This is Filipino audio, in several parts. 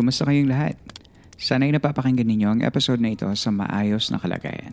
Kumusta kayong lahat? Sana'y napapakinggan ninyo ang episode na ito sa maayos na kalagayan.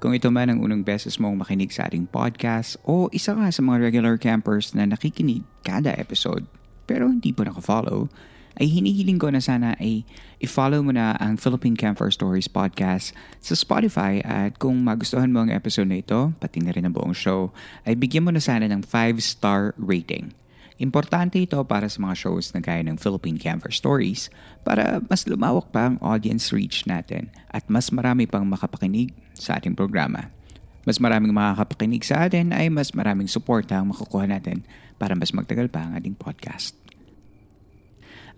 Kung ito man ang unang beses mong makinig sa ating podcast o isa ka sa mga regular campers na nakikinig kada episode pero hindi pa naka-follow, ay hinihiling ko na sana ay i-follow mo na ang Philippine Camper Stories podcast sa Spotify at kung magustuhan mo ang episode na ito, pati na rin ang buong show, ay bigyan mo na sana ng 5-star rating. Importante ito para sa mga shows na gaya ng Philippine Camper Stories para mas lumawak pa ang audience reach natin at mas marami pang makapakinig sa ating programa. Mas maraming makakapakinig sa atin ay mas maraming suporta ang makukuha natin para mas magtagal pa ang ating podcast.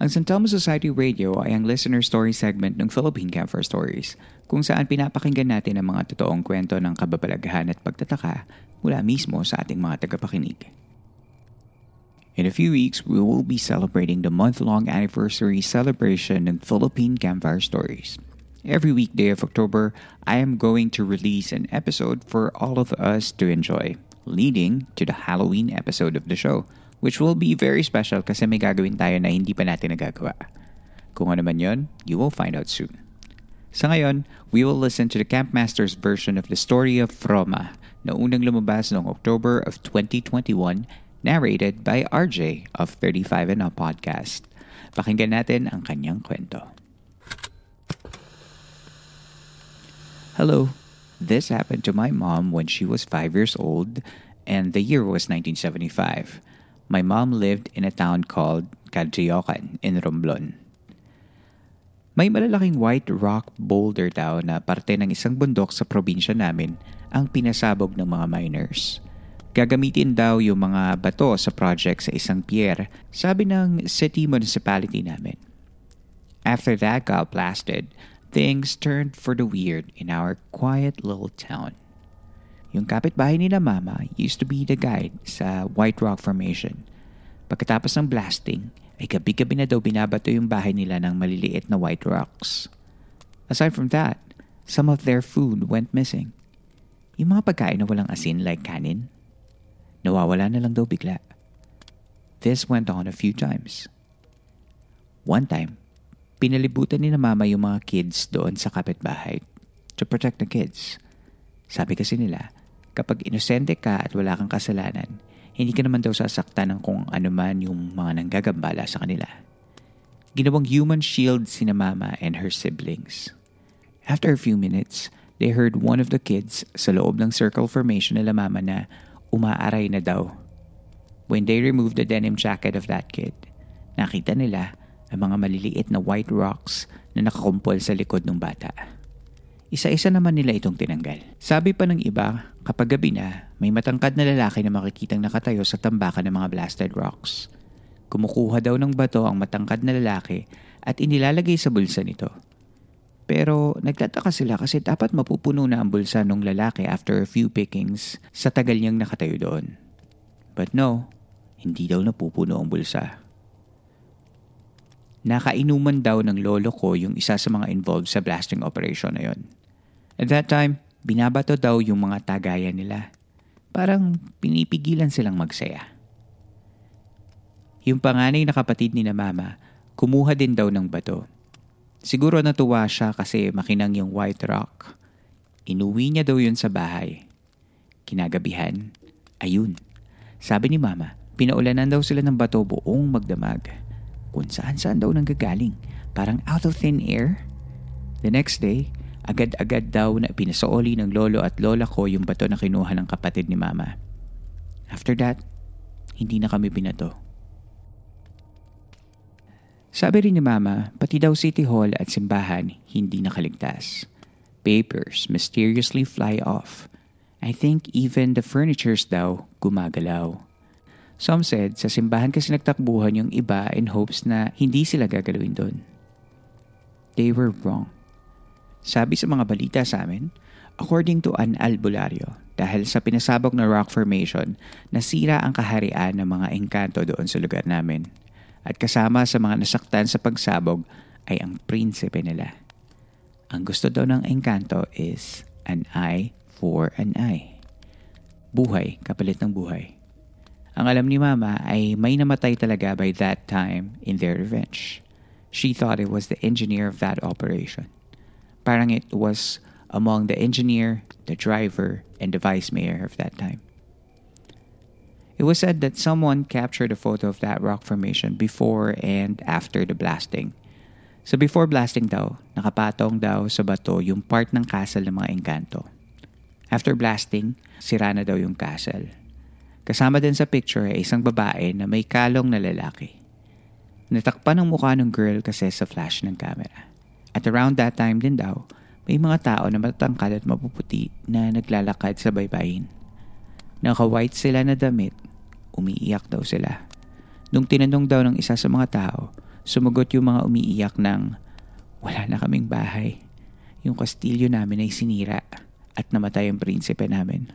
Ang San Telmo Society Radio ay ang listener story segment ng Philippine Camper Stories kung saan pinapakinggan natin ang mga totoong kwento ng kababalaghan at pagtataka mula mismo sa ating mga tagapakinig. In a few weeks, we will be celebrating the month-long anniversary celebration in Philippine Campfire Stories. Every weekday of October, I am going to release an episode for all of us to enjoy, leading to the Halloween episode of the show, which will be very special kasi may gagawin tayo na hindi pa natin nagagawa. Kung ano man yon, you will find out soon. Sa ngayon, we will listen to the Campmaster's version of the story of Roma na unang lumabas noong October of 2021 narrated by RJ of 35 and Up Podcast. Pakinggan natin ang kanyang kwento. Hello. This happened to my mom when she was 5 years old and the year was 1975. My mom lived in a town called Cadriocan in Romblon. May malalaking white rock boulder daw na parte ng isang bundok sa probinsya namin ang pinasabog ng mga miners. Gagamitin daw yung mga bato sa project sa isang pier, sabi ng city municipality namin. After that got blasted, things turned for the weird in our quiet little town. Yung kapitbahay ni na mama used to be the guide sa White Rock Formation. Pagkatapos ng blasting, ay gabi-gabi na daw binabato yung bahay nila ng maliliit na white rocks. Aside from that, some of their food went missing. Yung mga pagkain na walang asin like kanin, Nawawala na lang daw bigla. This went on a few times. One time, pinalibutan ni na mama yung mga kids doon sa kapitbahay to protect the kids. Sabi kasi nila, kapag inosente ka at wala kang kasalanan, hindi ka naman daw sasaktan ng kung ano man yung mga nanggagambala sa kanila. Ginawang human shield si na mama and her siblings. After a few minutes, they heard one of the kids sa loob ng circle formation nila mama na umaaray na daw. When they removed the denim jacket of that kid, nakita nila ang mga maliliit na white rocks na nakakumpol sa likod ng bata. Isa-isa naman nila itong tinanggal. Sabi pa ng iba, kapag gabi na, may matangkad na lalaki na makikitang nakatayo sa tambakan ng mga blasted rocks. Kumukuha daw ng bato ang matangkad na lalaki at inilalagay sa bulsa nito. Pero nagtataka sila kasi dapat mapupuno na ang bulsa ng lalaki after a few pickings sa tagal niyang nakatayo doon. But no, hindi daw napupuno ang bulsa. Nakainuman daw ng lolo ko yung isa sa mga involved sa blasting operation na yon. At that time, binabato daw yung mga tagayan nila. Parang pinipigilan silang magsaya. Yung panganay na kapatid ni na mama, kumuha din daw ng bato. Siguro natuwa siya kasi makinang yung white rock. Inuwi niya daw yun sa bahay. Kinagabihan, ayun. Sabi ni mama, pinaulanan daw sila ng bato buong magdamag kung saan saan daw nanggagaling. Parang out of thin air. The next day, agad-agad daw na pinasaoli ng lolo at lola ko yung bato na kinuha ng kapatid ni mama. After that, hindi na kami binato. Sabi rin ni mama, pati daw City Hall at simbahan hindi nakaligtas. Papers mysteriously fly off. I think even the furnitures daw gumagalaw. Some said sa simbahan kasi nagtakbuhan yung iba in hopes na hindi sila gagalawin doon. They were wrong. Sabi sa mga balita sa amin, according to an albularyo, dahil sa pinasabog na rock formation, nasira ang kaharian ng mga engkanto doon sa lugar namin. At kasama sa mga nasaktan sa pagsabog ay ang prinsipe nila. Ang gusto daw ng engkanto is an eye for an eye. Buhay kapalit ng buhay. Ang alam ni Mama ay may namatay talaga by that time in their revenge. She thought it was the engineer of that operation. Parang it was among the engineer, the driver, and the vice mayor of that time. It was said that someone captured a photo of that rock formation before and after the blasting. So before blasting daw, nakapatong daw sa bato yung part ng castle ng mga engkanto. After blasting, sira na daw yung castle. Kasama din sa picture ay isang babae na may kalong na lalaki. Natakpan ang mukha ng girl kasi sa flash ng camera. At around that time din daw, may mga tao na matatangkad at mapuputi na naglalakad sa baybayin. Naka-white sila na damit, umiiyak daw sila. Nung tinanong daw ng isa sa mga tao, sumagot yung mga umiiyak ng, wala na kaming bahay. Yung kastilyo namin ay sinira at namatay ang prinsipe namin.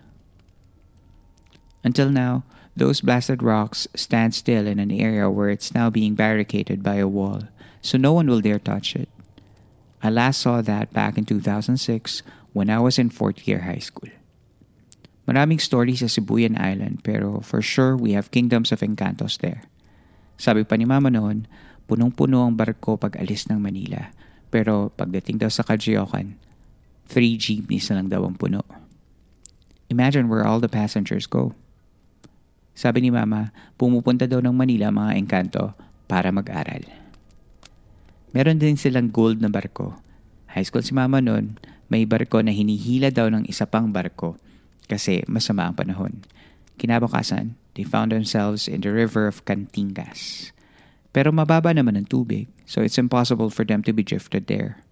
Until now, those blasted rocks stand still in an area where it's now being barricaded by a wall, so no one will dare touch it. I last saw that back in 2006 when I was in fourth year high school. Maraming stories sa Sibuyan Island pero for sure we have kingdoms of encantos there. Sabi pa ni Mama noon, punong-puno ang barko pag alis ng Manila. Pero pagdating daw sa Kajiokan, 3 jeepneys na lang daw ang puno. Imagine where all the passengers go. Sabi ni Mama, pumupunta daw ng Manila mga engkanto para mag-aral. Meron din silang gold na barko. High school si Mama noon, may barko na hinihila daw ng isa pang barko kasi masama ang panahon. Kinabukasan, they found themselves in the river of Cantingas. Pero mababa naman ang tubig, so it's impossible for them to be drifted there.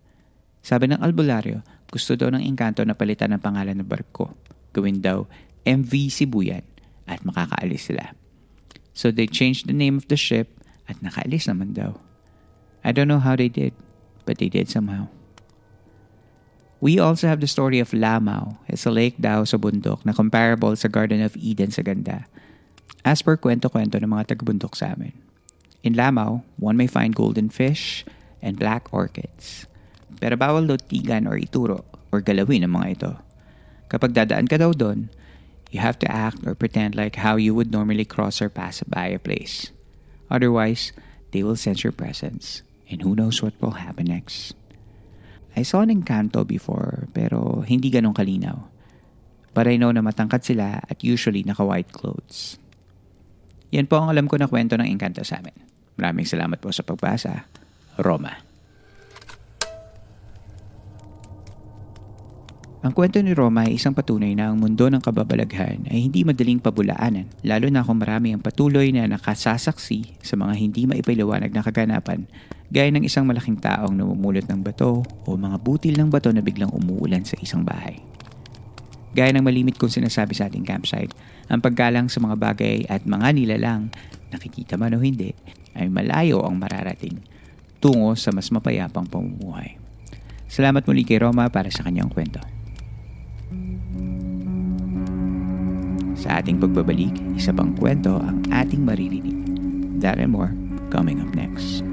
Sabi ng albularyo, gusto daw ng engkanto na palitan ng pangalan ng barko. Gawin daw MV Sibuyan at makakaalis sila. So they changed the name of the ship at nakaalis naman daw. I don't know how they did, but they did somehow. We also have the story of Lamau. It's a lake daw sa bundok na comparable sa Garden of Eden sa ganda. As per kwento-kwento ng mga tagbundok sa amin. In Lamau, one may find golden fish and black orchids. Pero bawal daw tigan or ituro or galawin ang mga ito. Kapag dadaan ka daw doon, You have to act or pretend like how you would normally cross or pass by a place. Otherwise, they will sense your presence, and who knows what will happen next. I saw an Encanto before, pero hindi ganong kalinaw. But I know na matangkad sila at usually naka-white clothes. Yan po ang alam ko na kwento ng Encanto sa amin. Maraming salamat po sa pagbasa. Roma. Ang kwento ni Roma ay isang patunay na ang mundo ng kababalaghan ay hindi madaling pabulaanan, lalo na kung marami ang patuloy na nakasasaksi sa mga hindi maipaliwanag na kaganapan, gaya ng isang malaking taong namumulot ng bato o mga butil ng bato na biglang umuulan sa isang bahay. Gaya ng malimit kong sinasabi sa ating campsite, ang paggalang sa mga bagay at mga nilalang, nakikita man o hindi, ay malayo ang mararating tungo sa mas mapayapang pamumuhay. Salamat muli kay Roma para sa kanyang kwento. Sa ating pagbabalik, isa pang kwento ang ating maririnig. That and more coming up next.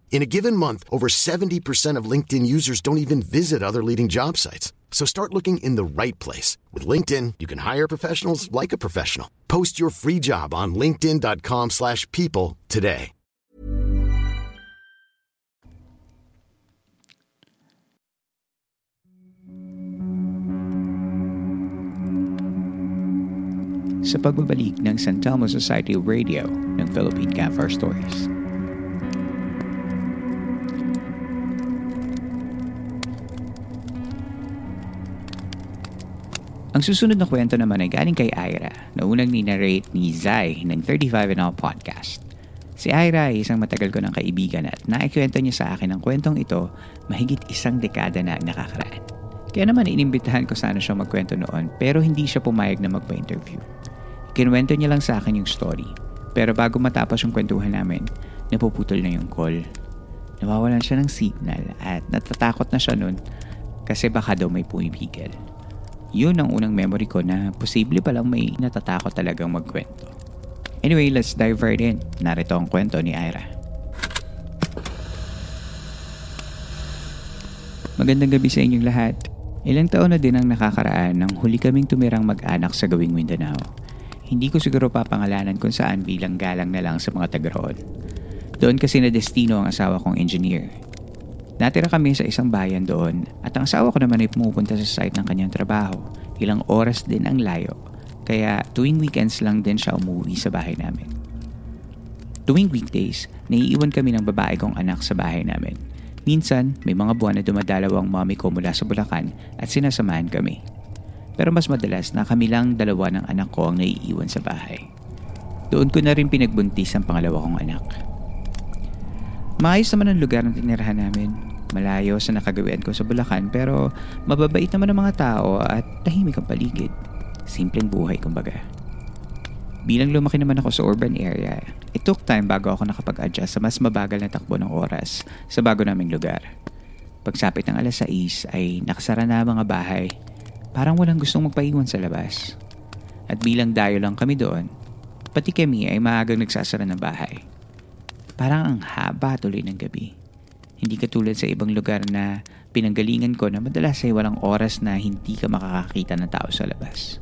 In a given month, over 70% of LinkedIn users don't even visit other leading job sites. So start looking in the right place. With LinkedIn, you can hire professionals like a professional. Post your free job on linkedin.com slash people today. Sa pagbabalik ng San Telmo Society Radio ng Philippine Campfire Stories. Ang susunod na kwento naman ay galing kay Ira na unang ninarrate ni Zai ng 35 and All Podcast. Si Ira ay isang matagal ko ng kaibigan at naikwento niya sa akin ang kwentong ito mahigit isang dekada na nakakaraan. Kaya naman inimbitahan ko sana siya magkwento noon pero hindi siya pumayag na magpa-interview. Kinuwento niya lang sa akin yung story. Pero bago matapos yung kwentuhan namin, napuputol na yung call. Nawawalan siya ng signal at natatakot na siya nun kasi baka daw may pumipigil. Yun ang unang memory ko na posible palang may natatakot talagang magkwento. Anyway, let's dive right in. Narito ang kwento ni Ira. Magandang gabi sa inyong lahat. Ilang taon na din ang nakakaraan nang huli kaming tumirang mag-anak sa gawing Mindanao. Hindi ko siguro papangalanan kung saan bilang galang na lang sa mga taga roon. Doon kasi na destino ang asawa kong engineer Natira kami sa isang bayan doon at ang asawa ko naman ay pumupunta sa site ng kanyang trabaho. Ilang oras din ang layo. Kaya tuwing weekends lang din siya umuwi sa bahay namin. Tuwing weekdays, naiiwan kami ng babae kong anak sa bahay namin. Minsan, may mga buwan na dumadalaw ang mommy ko mula sa Bulacan at sinasamahan kami. Pero mas madalas na kami lang dalawa ng anak ko ang naiiwan sa bahay. Doon ko na rin pinagbuntis ang pangalawa kong anak. Maayos naman ang lugar ng tinirahan namin. Malayo sa nakagawian ko sa Bulacan pero mababait naman ang mga tao at tahimik ang paligid. Simpleng buhay kumbaga. Bilang lumaki naman ako sa urban area, it took time bago ako nakapag-adjust sa mas mabagal na takbo ng oras sa bago naming lugar. Pagsapit ng alas 6 ay nakasara na mga bahay. Parang walang gustong magpaiwan sa labas. At bilang dayo lang kami doon, pati kami ay maagang nagsasara ng bahay. Parang ang haba tuloy ng gabi. Hindi katulad sa ibang lugar na pinanggalingan ko na madalas ay walang oras na hindi ka makakakita ng tao sa labas.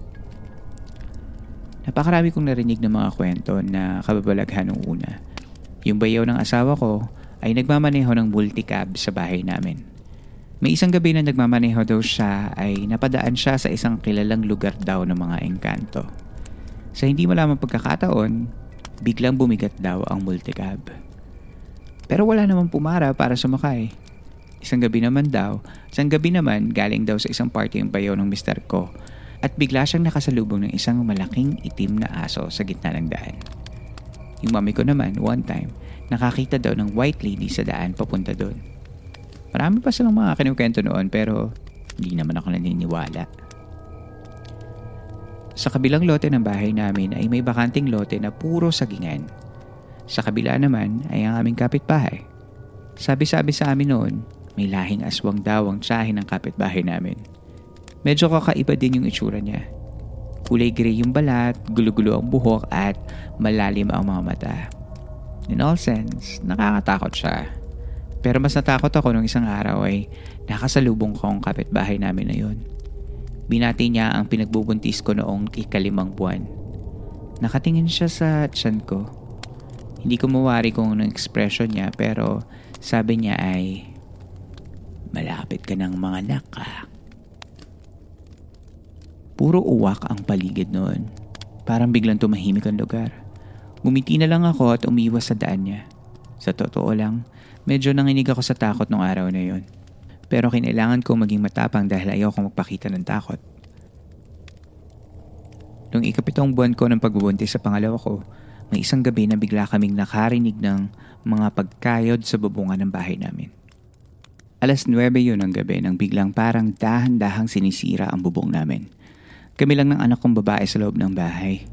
Napakarami kong narinig ng mga kwento na kababalaghan nung una. Yung bayaw ng asawa ko ay nagmamaneho ng multicab sa bahay namin. May isang gabi na nagmamaneho daw siya ay napadaan siya sa isang kilalang lugar daw ng mga engkanto. Sa hindi malamang pagkakataon, biglang bumigat daw ang multicab. Pero wala namang pumara para sumakay. Isang gabi naman daw, isang gabi naman galing daw sa isang party ang bayaw ng mister ko at bigla siyang nakasalubong ng isang malaking itim na aso sa gitna ng daan. Yung mami ko naman, one time, nakakita daw ng white lady sa daan papunta doon. Marami pa silang mga kinukwento noon pero hindi naman ako naniniwala. Sa kabilang lote ng bahay namin ay may bakanting lote na puro sagingan. Sa kabila naman ay ang aming kapitbahay. Sabi-sabi sa amin noon, may lahing aswang daw ang tsahin ng kapitbahay namin. Medyo kakaiba din yung itsura niya. Kulay gray yung balat, gulo-gulo ang buhok at malalim ang mga mata. In all sense, nakakatakot siya. Pero mas natakot ako nung isang araw ay nakasalubong ko ang kapitbahay namin na yun. Binati niya ang pinagbubuntis ko noong ikalimang buwan. Nakatingin siya sa tiyan ko. Hindi ko mawari kung anong expression niya pero sabi niya ay, Malapit ka ng mga anak. Puro uwak ang paligid noon. Parang biglang tumahimik ang lugar. Gumiti na lang ako at umiwas sa daan niya. Sa totoo lang, medyo nanginig ako sa takot nung araw na yon. Pero kinailangan ko maging matapang dahil ayaw ko magpakita ng takot. Nung ikapitong buwan ko ng pagbubuntis sa pangalawa ko, may isang gabi na bigla kaming nakarinig ng mga pagkayod sa bubungan ng bahay namin. Alas 9 yun ng gabi nang biglang parang dahan-dahang sinisira ang bubong namin. Kami lang ng anak kong babae sa loob ng bahay.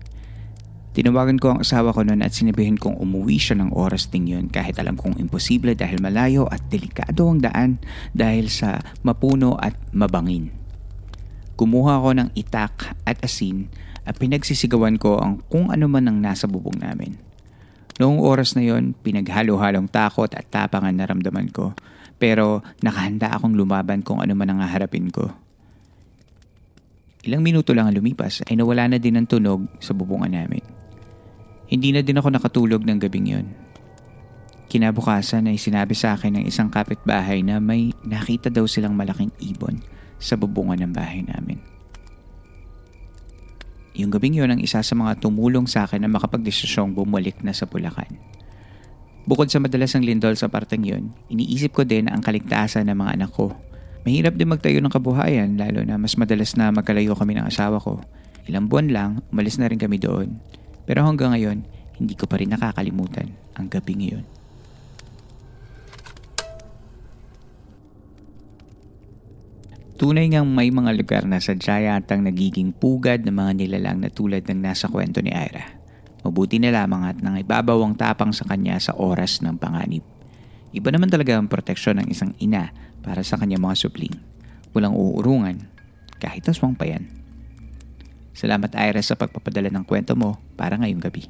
Tinawagan ko ang asawa ko noon at sinabihin kong umuwi siya ng oras ding yun kahit alam kong imposible dahil malayo at delikado ang daan dahil sa mapuno at mabangin. Kumuha ko ng itak at asin at pinagsisigawan ko ang kung ano man ang nasa bubong namin. Noong oras na yon, pinaghalo-halong takot at tapangan naramdaman ko pero nakahanda akong lumaban kung ano man ang haharapin ko. Ilang minuto lang ang lumipas ay nawala na din ang tunog sa bubungan namin. Hindi na din ako nakatulog ng gabing yon. Kinabukasan ay sinabi sa akin ng isang kapitbahay na may nakita daw silang malaking ibon sa bubungan ng bahay namin. Yung gabing yon ang isa sa mga tumulong sa akin na makapagdesisyong bumalik na sa Bulacan. Bukod sa madalas ang lindol sa parteng yun, iniisip ko din ang kaligtasan ng mga anak ko. Mahirap din magtayo ng kabuhayan lalo na mas madalas na magkalayo kami ng asawa ko. Ilang buwan lang, umalis na rin kami doon. Pero hanggang ngayon, hindi ko pa rin nakakalimutan ang gabing iyon. Tunay ngang may mga lugar na sadya yatang nagiging pugad ng mga nilalang na tulad ng nasa kwento ni Ira. Mabuti na lamang at nang ibabaw ang tapang sa kanya sa oras ng panganib. Iba naman talaga ang proteksyon ng isang ina para sa kanyang mga supling. Walang uurungan, kahit aswang pa yan. Salamat Ira sa pagpapadala ng kwento mo para ngayong gabi.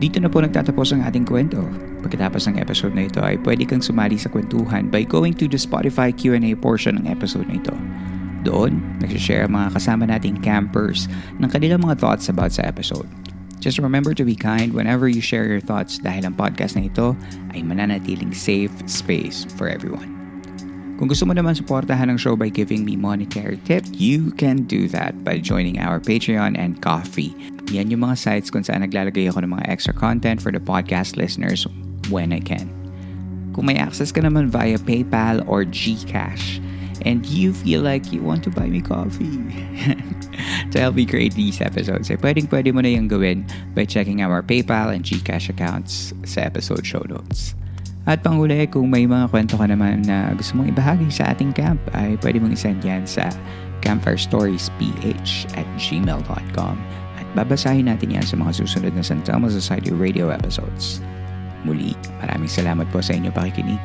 Dito na po nagtatapos ang ating kwento. Pagkatapos ng episode na ito ay pwede kang sumali sa kwentuhan by going to the Spotify Q&A portion ng episode na ito. Doon, nagsishare ang mga kasama nating campers ng kanilang mga thoughts about sa episode. Just remember to be kind whenever you share your thoughts dahil ang podcast na ito ay mananatiling safe space for everyone. Kung gusto mo naman suportahan ang show by giving me monetary tip, you can do that by joining our Patreon and Coffee. Yan yung mga sites kung saan naglalagay ako ng mga extra content for the podcast listeners when I can. Kung may access ka naman via PayPal or GCash, and you feel like you want to buy me coffee to help me create these episodes, eh, pwedeng pwede mo na yung gawin by checking our PayPal and GCash accounts sa episode show notes. At panghuli, kung may mga kwento ka naman na gusto mong ibahagi sa ating camp, ay pwede mong isend yan sa campfirestoriesph at gmail.com babasahin natin yan sa mga susunod na San Telmo Society radio episodes. Muli, maraming salamat po sa inyong pakikinig.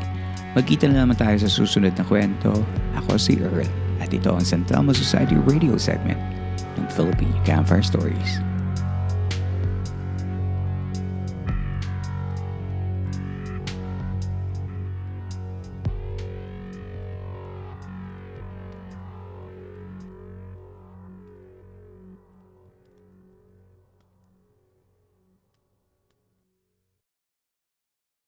Magkita na naman tayo sa susunod na kwento. Ako si Earl at ito ang San Telmo Society radio segment ng Philippine Campfire Stories.